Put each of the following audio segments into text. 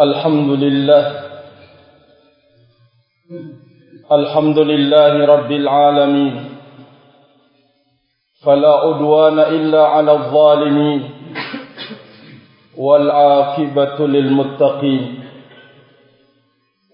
الحمد لله. الحمد لله رب العالمين. فلا عدوان إلا على الظالمين. والعاقبة للمتقين.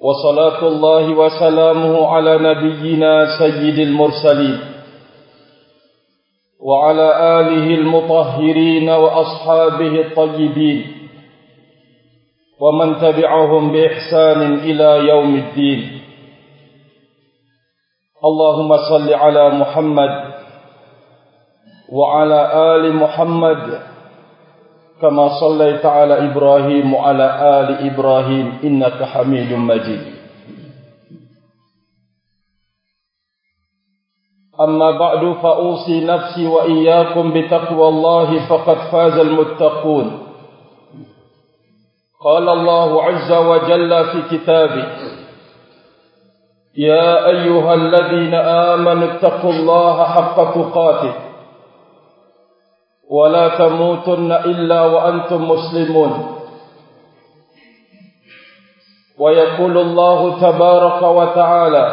وصلاة الله وسلامه على نبينا سيد المرسلين. وعلى آله المطهرين وأصحابه الطيبين. ومن تبعهم بإحسان إلى يوم الدين. اللهم صل على محمد وعلى آل محمد كما صليت على إبراهيم وعلى آل إبراهيم إنك حميد مجيد. أما بعد فأوصي نفسي وإياكم بتقوى الله فقد فاز المتقون. قال الله عز وجل في كتابه يا أيها الذين آمنوا اتقوا الله حق تقاته ولا تموتن إلا وأنتم مسلمون. ويقول الله تبارك وتعالى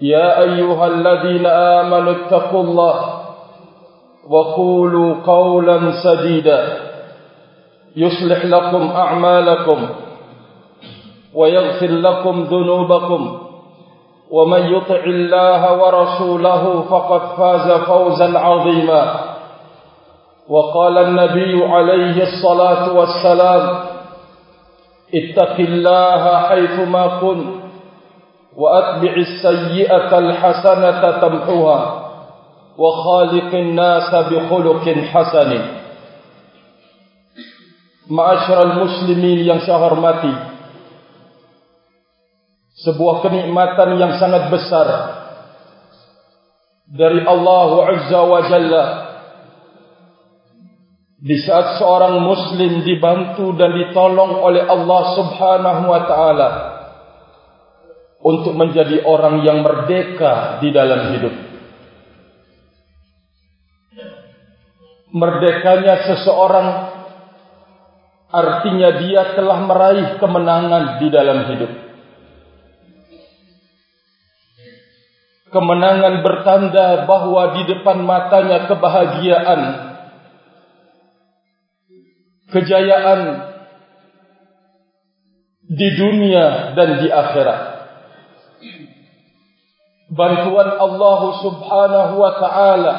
يا أيها الذين آمنوا اتقوا الله وقولوا قولا سديدا. يصلح لكم أعمالكم ويغفر لكم ذنوبكم ومن يطع الله ورسوله فقد فاز فوزا عظيما وقال النبي عليه الصلاة والسلام اتق الله حيثما كنت وأتبع السيئة الحسنة تمحوها وخالق الناس بخلق حسن ma'asyiral muslimin yang saya hormati. Sebuah kenikmatan yang sangat besar dari Allah Azza wa Jalla. Di saat seorang muslim dibantu dan ditolong oleh Allah Subhanahu wa taala untuk menjadi orang yang merdeka di dalam hidup. Merdekanya seseorang artinya dia telah meraih kemenangan di dalam hidup. Kemenangan bertanda bahwa di depan matanya kebahagiaan kejayaan di dunia dan di akhirat. Bantuan Allah Subhanahu wa taala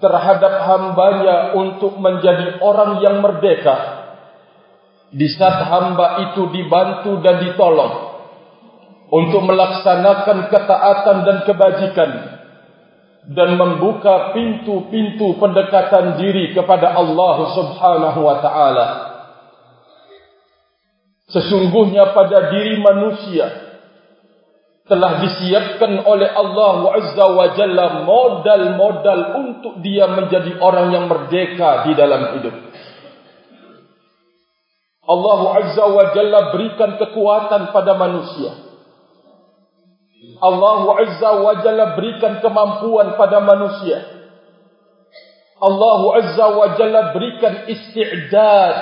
terhadap hambanya untuk menjadi orang yang merdeka di saat hamba itu dibantu dan ditolong untuk melaksanakan ketaatan dan kebajikan dan membuka pintu-pintu pendekatan diri kepada Allah Subhanahu wa taala. Sesungguhnya pada diri manusia telah disiapkan oleh Allah Azza wa Jalla modal-modal untuk dia menjadi orang yang merdeka di dalam hidup. Allah Azza wa Jalla berikan kekuatan pada manusia. Allah Azza wa Jalla berikan kemampuan pada manusia. Allah Azza wa Jalla berikan isti'dad.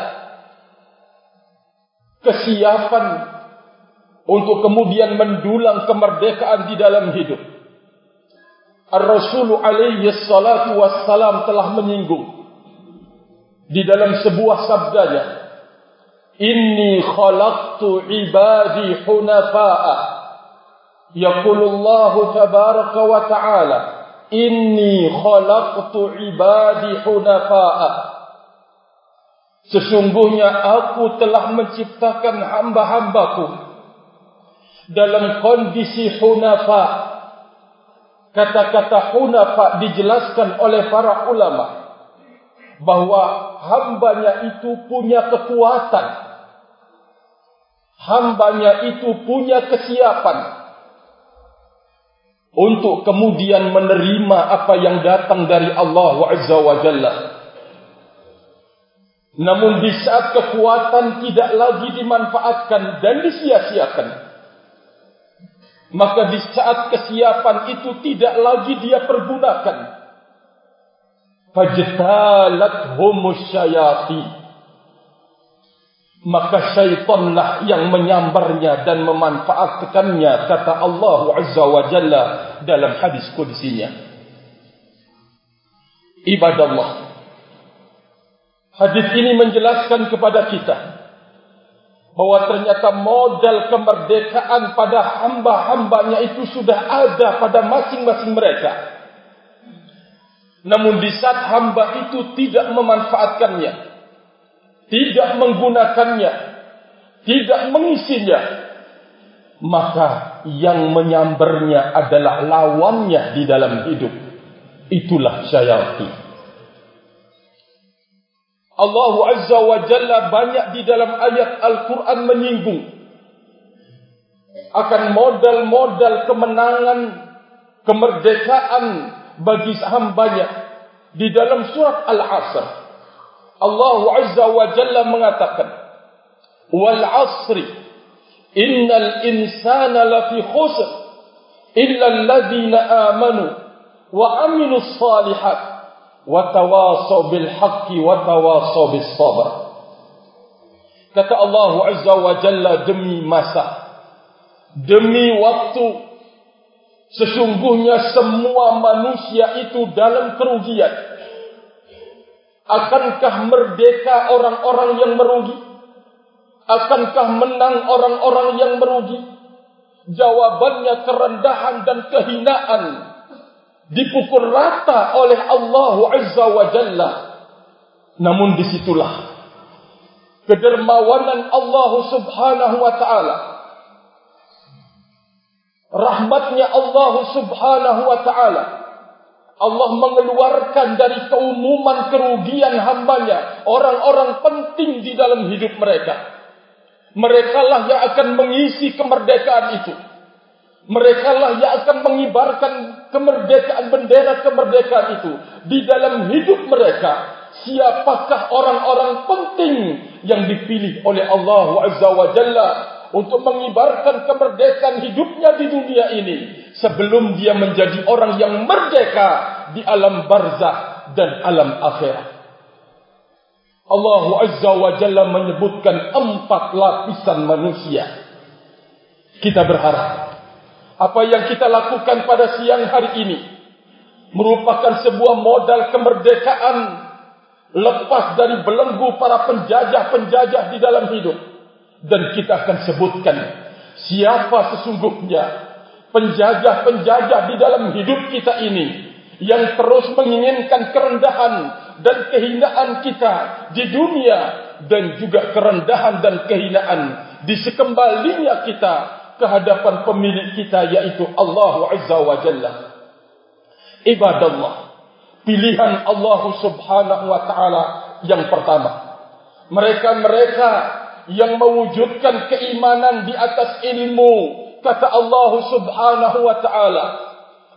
Kesiapan untuk kemudian mendulang kemerdekaan di dalam hidup. Ar-Rasul alaihi salatu wassalam telah menyinggung di dalam sebuah sabdanya, "Inni khalaqtu ibadi hunafa'a." Yaqulullahu tabaraka wa ta'ala, "Inni khalaqtu ibadi hunafa'a." Sesungguhnya aku telah menciptakan hamba-hambaku dalam kondisi hunafa. Kata-kata hunafa dijelaskan oleh para ulama bahwa hambanya itu punya kekuatan. Hambanya itu punya kesiapan untuk kemudian menerima apa yang datang dari Allah Azza wa Jalla. Namun di saat kekuatan tidak lagi dimanfaatkan dan disia-siakan, maka di saat kesiapan itu tidak lagi dia pergunakan, fajtalat humus syayati, maka syaitanlah yang menyambarnya dan memanfaatkannya kata Allah Azza wa Jalla dalam hadis qudsinya. Ibadallah. Hadis ini menjelaskan kepada kita bahwa ternyata modal kemerdekaan pada hamba-hambanya itu sudah ada pada masing-masing mereka namun di saat hamba itu tidak memanfaatkannya tidak menggunakannya, tidak mengisinya, maka yang menyambarnya adalah lawannya di dalam hidup. Itulah syaitan. Allah Azza wa Jalla banyak di dalam ayat Al-Quran menyinggung akan modal-modal kemenangan, kemerdekaan bagi hambanya di dalam surat Al-Asr. Allah Azza wa Jalla mengatakan wal asri innal insana lafi khusr illa alladhina amanu wa amilus salihat wa tawasaw bil haqqi wa bis sabr kata Allah Azza wa Jalla demi masa demi waktu sesungguhnya semua manusia itu dalam kerugian Akankah merdeka orang-orang yang merugi? Akankah menang orang-orang yang merugi? Jawabannya kerendahan dan kehinaan dipukul rata oleh Allah Azza wa Jalla. Namun disitulah kedermawanan Allah Subhanahu wa taala. Rahmatnya Allah Subhanahu wa taala Allah mengeluarkan dari keumuman kerugian hambanya orang-orang penting di dalam hidup mereka. Mereka lah yang akan mengisi kemerdekaan itu. Mereka lah yang akan mengibarkan kemerdekaan bendera kemerdekaan itu di dalam hidup mereka. Siapakah orang-orang penting yang dipilih oleh Allah Azza wa Jalla untuk mengibarkan kemerdekaan hidupnya di dunia ini sebelum dia menjadi orang yang merdeka di alam barzah dan alam akhirat. Allah Azza wa Jalla menyebutkan empat lapisan manusia. Kita berharap apa yang kita lakukan pada siang hari ini merupakan sebuah modal kemerdekaan lepas dari belenggu para penjajah-penjajah di dalam hidup. Dan kita akan sebutkan siapa sesungguhnya penjajah-penjajah di dalam hidup kita ini yang terus menginginkan kerendahan dan kehinaan kita di dunia dan juga kerendahan dan kehinaan di sekembalinya kita ke hadapan pemilik kita yaitu Allah Azza wa Jalla. Ibadallah, pilihan Allah Subhanahu wa taala yang pertama. Mereka-mereka yang mewujudkan keimanan di atas ilmu kata Allah Subhanahu wa taala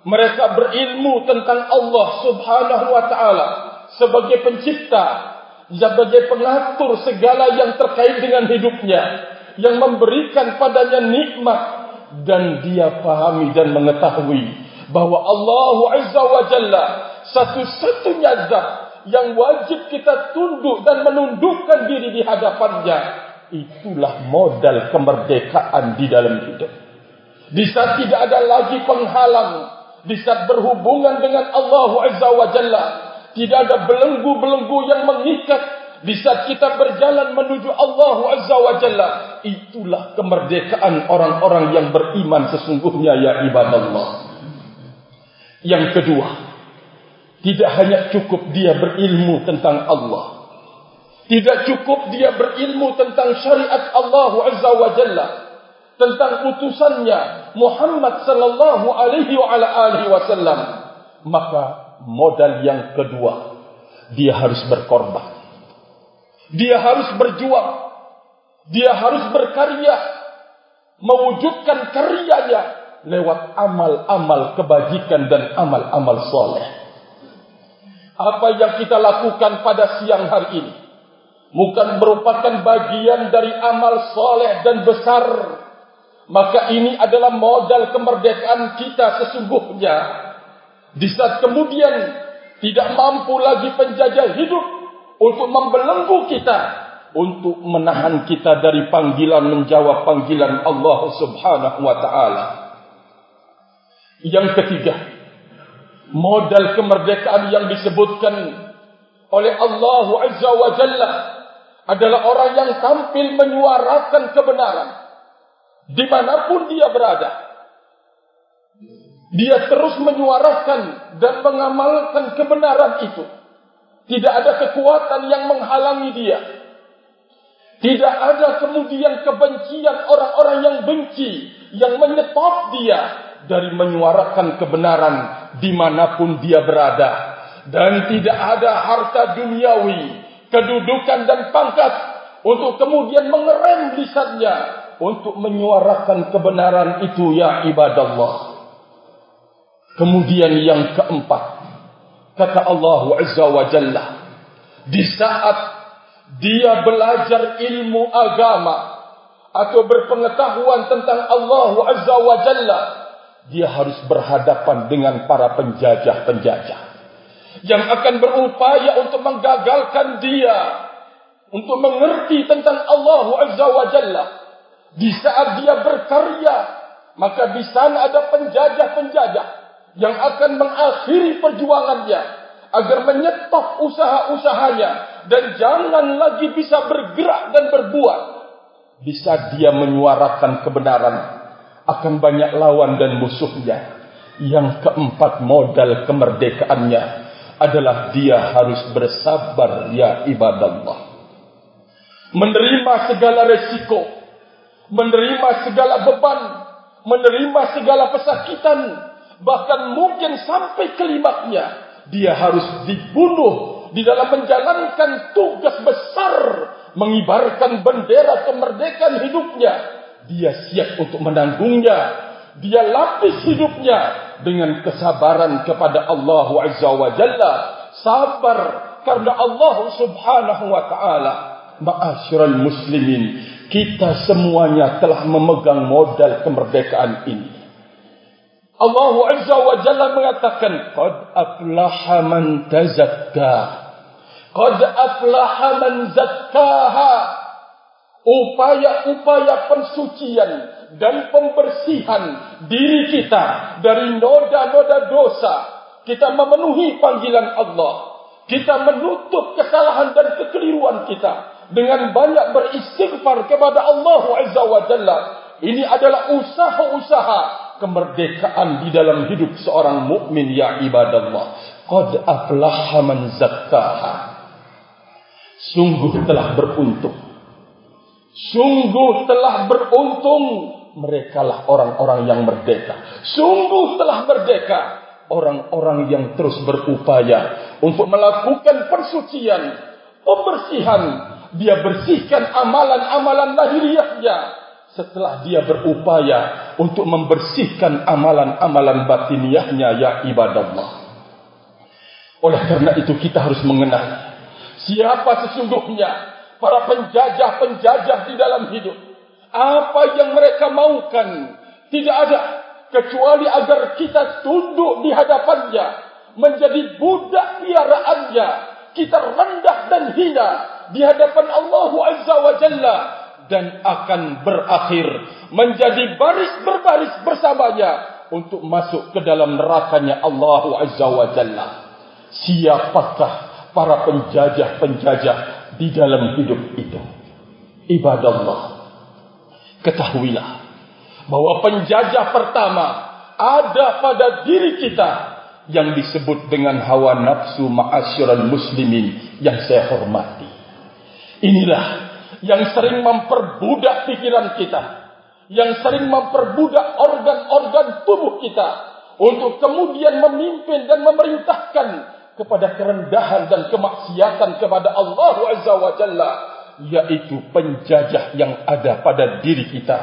mereka berilmu tentang Allah Subhanahu wa taala sebagai pencipta sebagai pengatur segala yang terkait dengan hidupnya yang memberikan padanya nikmat dan dia pahami dan mengetahui bahwa Allah Azza wa Jalla satu-satunya zat yang wajib kita tunduk dan menundukkan diri di hadapannya itulah modal kemerdekaan di dalam hidup. Di saat tidak ada lagi penghalang, di saat berhubungan dengan Allah Azza wa Jalla, tidak ada belenggu-belenggu yang mengikat, di saat kita berjalan menuju Allah Azza wa Jalla, itulah kemerdekaan orang-orang yang beriman sesungguhnya ya ibadah Allah. Yang kedua, tidak hanya cukup dia berilmu tentang Allah, tidak cukup dia berilmu tentang syariat Allah Azza wa Jalla. Tentang utusannya Muhammad sallallahu alaihi wa ala alihi wasallam. Maka modal yang kedua. Dia harus berkorban. Dia harus berjuang. Dia harus berkarya. Mewujudkan karyanya. Lewat amal-amal kebajikan dan amal-amal soleh. Apa yang kita lakukan pada siang hari ini bukan merupakan bagian dari amal soleh dan besar, maka ini adalah modal kemerdekaan kita sesungguhnya. Di saat kemudian tidak mampu lagi penjajah hidup untuk membelenggu kita, untuk menahan kita dari panggilan menjawab panggilan Allah Subhanahu wa taala. Yang ketiga, modal kemerdekaan yang disebutkan oleh Allah Azza wa Jalla adalah orang yang tampil menyuarakan kebenaran dimanapun dia berada. Dia terus menyuarakan dan mengamalkan kebenaran itu. Tidak ada kekuatan yang menghalangi dia. Tidak ada kemudian kebencian orang-orang yang benci yang menyetop dia dari menyuarakan kebenaran dimanapun dia berada. Dan tidak ada harta duniawi, kedudukan dan pangkat untuk kemudian mengerem lisannya untuk menyuarakan kebenaran itu ya ibadah Allah. Kemudian yang keempat, kata Allah Azza wa Jalla, di saat dia belajar ilmu agama atau berpengetahuan tentang Allah Azza wa Jalla, dia harus berhadapan dengan para penjajah-penjajah yang akan berupaya untuk menggagalkan dia untuk mengerti tentang Allah Azza wa Jalla. Di saat dia berkarya, maka di sana ada penjajah-penjajah yang akan mengakhiri perjuangannya agar menyetop usaha-usahanya dan jangan lagi bisa bergerak dan berbuat. Bisa dia menyuarakan kebenaran akan banyak lawan dan musuhnya. Yang keempat modal kemerdekaannya adalah dia harus bersabar ya ibadah Allah menerima segala resiko menerima segala beban menerima segala pesakitan bahkan mungkin sampai kelimatnya dia harus dibunuh di dalam menjalankan tugas besar mengibarkan bendera kemerdekaan hidupnya. Dia siap untuk menanggungnya. Dia lapis hidupnya dengan kesabaran kepada Allah Azza wa Jalla. Sabar karena Allah Subhanahu wa taala. Ma'asyiral muslimin kita semuanya telah memegang modal kemerdekaan ini Allah Azza wa Jalla mengatakan qad aflaha man tazakka. Qad aflaha man zakkaha. Upaya-upaya pensucian dan pembersihan diri kita dari noda-noda dosa. Kita memenuhi panggilan Allah. Kita menutup kesalahan dan kekeliruan kita dengan banyak beristighfar kepada Allah Azza wa Jalla. Ini adalah usaha-usaha kemerdekaan di dalam hidup seorang mukmin ya ibadallah. Qad aflaha man zakkaha. Sungguh telah beruntung. Sungguh telah beruntung. Merekalah orang-orang yang merdeka. Sungguh telah merdeka. Orang-orang yang terus berupaya untuk melakukan persucian pembersihan. Dia bersihkan amalan-amalan lahiriahnya setelah dia berupaya untuk membersihkan amalan-amalan batiniahnya ya ibadah Allah. Oleh karena itu kita harus mengenal siapa sesungguhnya para penjajah-penjajah di dalam hidup. Apa yang mereka maukan tidak ada kecuali agar kita tunduk di hadapannya menjadi budak piaraannya. Kita rendah dan hina di hadapan Allah Azza wa Jalla dan akan berakhir menjadi baris berbaris bersamanya untuk masuk ke dalam nerakanya Allah Azza wa Jalla. Siapakah para penjajah-penjajah di dalam hidup itu? Ibadah Allah. Ketahuilah bahwa penjajah pertama ada pada diri kita yang disebut dengan hawa nafsu ma'asyiral muslimin yang saya hormati. Inilah yang sering memperbudak pikiran kita, yang sering memperbudak organ-organ tubuh kita untuk kemudian memimpin dan memerintahkan kepada kerendahan dan kemaksiatan kepada Allah Azza wa Jalla yaitu penjajah yang ada pada diri kita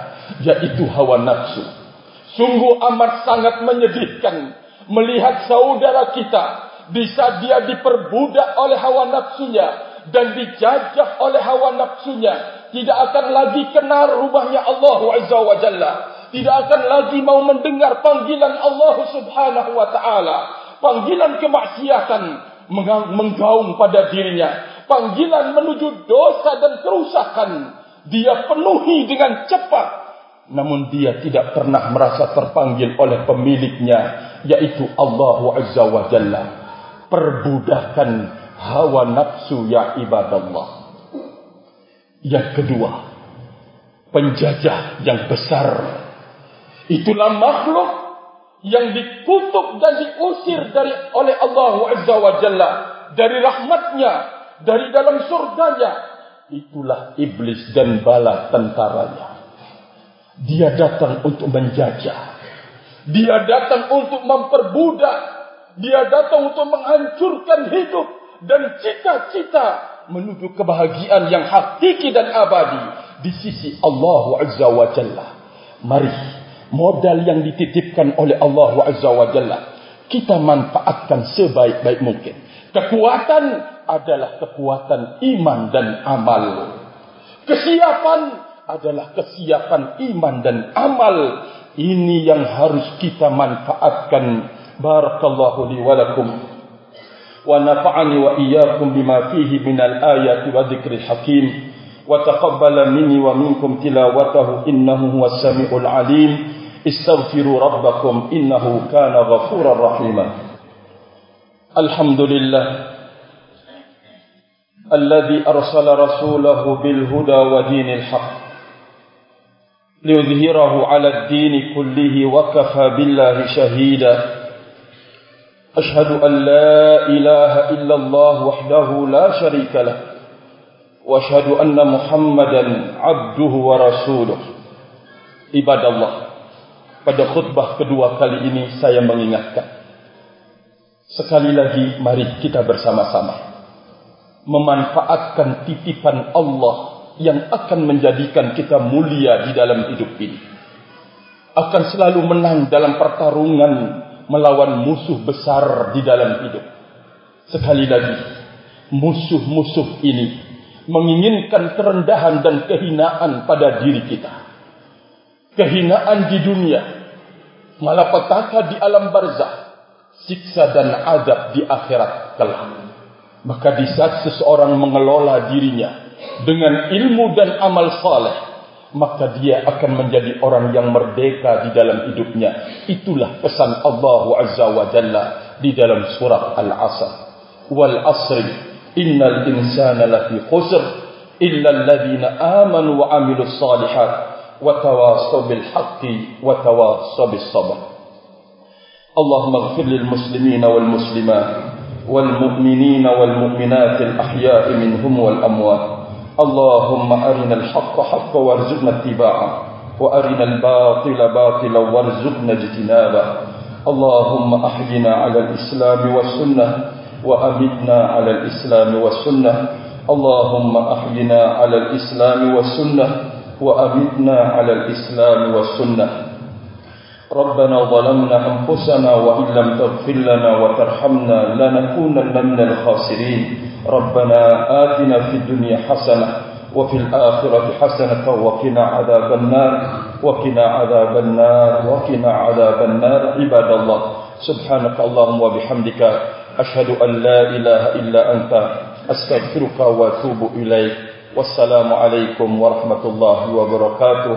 yaitu hawa nafsu. Sungguh amat sangat menyedihkan melihat saudara kita bisa dia diperbudak oleh hawa nafsunya dan dijajah oleh hawa nafsunya. Tidak akan lagi kenal rumahnya Allah Azza wa Jalla. Tidak akan lagi mau mendengar panggilan Allah Subhanahu wa taala. Panggilan kemaksiatan menggaung pada dirinya. Panggilan menuju dosa dan kerusakan dia penuhi dengan cepat. Namun dia tidak pernah merasa terpanggil oleh pemiliknya yaitu Allah Azza wa Jalla. Perbudakan hawa nafsu ya ibadallah. Yang kedua penjajah yang besar. Itulah makhluk yang dikutuk dan diusir dari oleh Allah Azza wa Jalla. Dari rahmatnya dari dalam surganya. Itulah iblis dan bala tentaranya. Dia datang untuk menjajah. Dia datang untuk memperbudak. Dia datang untuk menghancurkan hidup dan cita-cita menuju kebahagiaan yang hakiki dan abadi di sisi Allah Azza wa Jalla. Mari modal yang dititipkan oleh Allah Azza wa Jalla kita manfaatkan sebaik-baik mungkin. Kekuatan adalah kekuatan iman dan amal. Kesiapan adalah kesiapan iman dan amal ini yang harus kita manfaatkan barakallahu li wa ونفعني وإياكم بما فيه من الآيات والذكر الحكيم. وتقبل مني ومنكم تلاوته إنه هو السميع العليم. استغفروا ربكم إنه كان غفورا رحيما. الحمد لله الذي أرسل رسوله بالهدى ودين الحق ليظهره على الدين كله وكفى بالله شهيدا. أشهد أن لا إله إلا الله وحده لا شريك له وأشهد أن محمدا عبده ورسوله. عباد الله pada khutbah kedua kali ini saya mengingatkan. Sekali lagi mari kita bersama-sama memanfaatkan titipan Allah yang akan menjadikan kita mulia di dalam hidup ini. Akan selalu menang dalam pertarungan melawan musuh besar di dalam hidup. Sekali lagi, musuh-musuh ini menginginkan kerendahan dan kehinaan pada diri kita. Kehinaan di dunia, malapetaka di alam barzah, siksa dan azab di akhirat kelak. Maka di saat seseorang mengelola dirinya dengan ilmu dan amal saleh maka dia akan menjadi orang yang merdeka di dalam hidupnya. Itulah pesan Allah azza wa jalla di dalam surat al-asr. Wal asri innal insana lafi khusr illa alladhina amanu wa amilus salihat wa tawassaw bil haqqi wa tawassaw bis sabr wal muslimat wal mu'minat al ahya'i minhum wal amwat اللهم أرنا الحق حقا وارزقنا اتباعه وأرنا الباطل باطلا وارزقنا اجتنابه. اللهم أحينا على الإسلام والسنة وأمتنا على الإسلام والسنة. اللهم أحينا على الإسلام والسنة وأمتنا على الإسلام والسنة. ربنا ظلمنا أنفسنا وإن لم تغفر لنا وترحمنا لنكونن من الخاسرين. ربنا آتنا في الدنيا حسنة وفي الآخرة حسنة وقنا عذاب النار وقنا عذاب النار وقنا عذاب النار. عباد الله سبحانك اللهم وبحمدك أشهد أن لا إله إلا أنت أستغفرك وأتوب إليك. والسلام عليكم ورحمة الله وبركاته.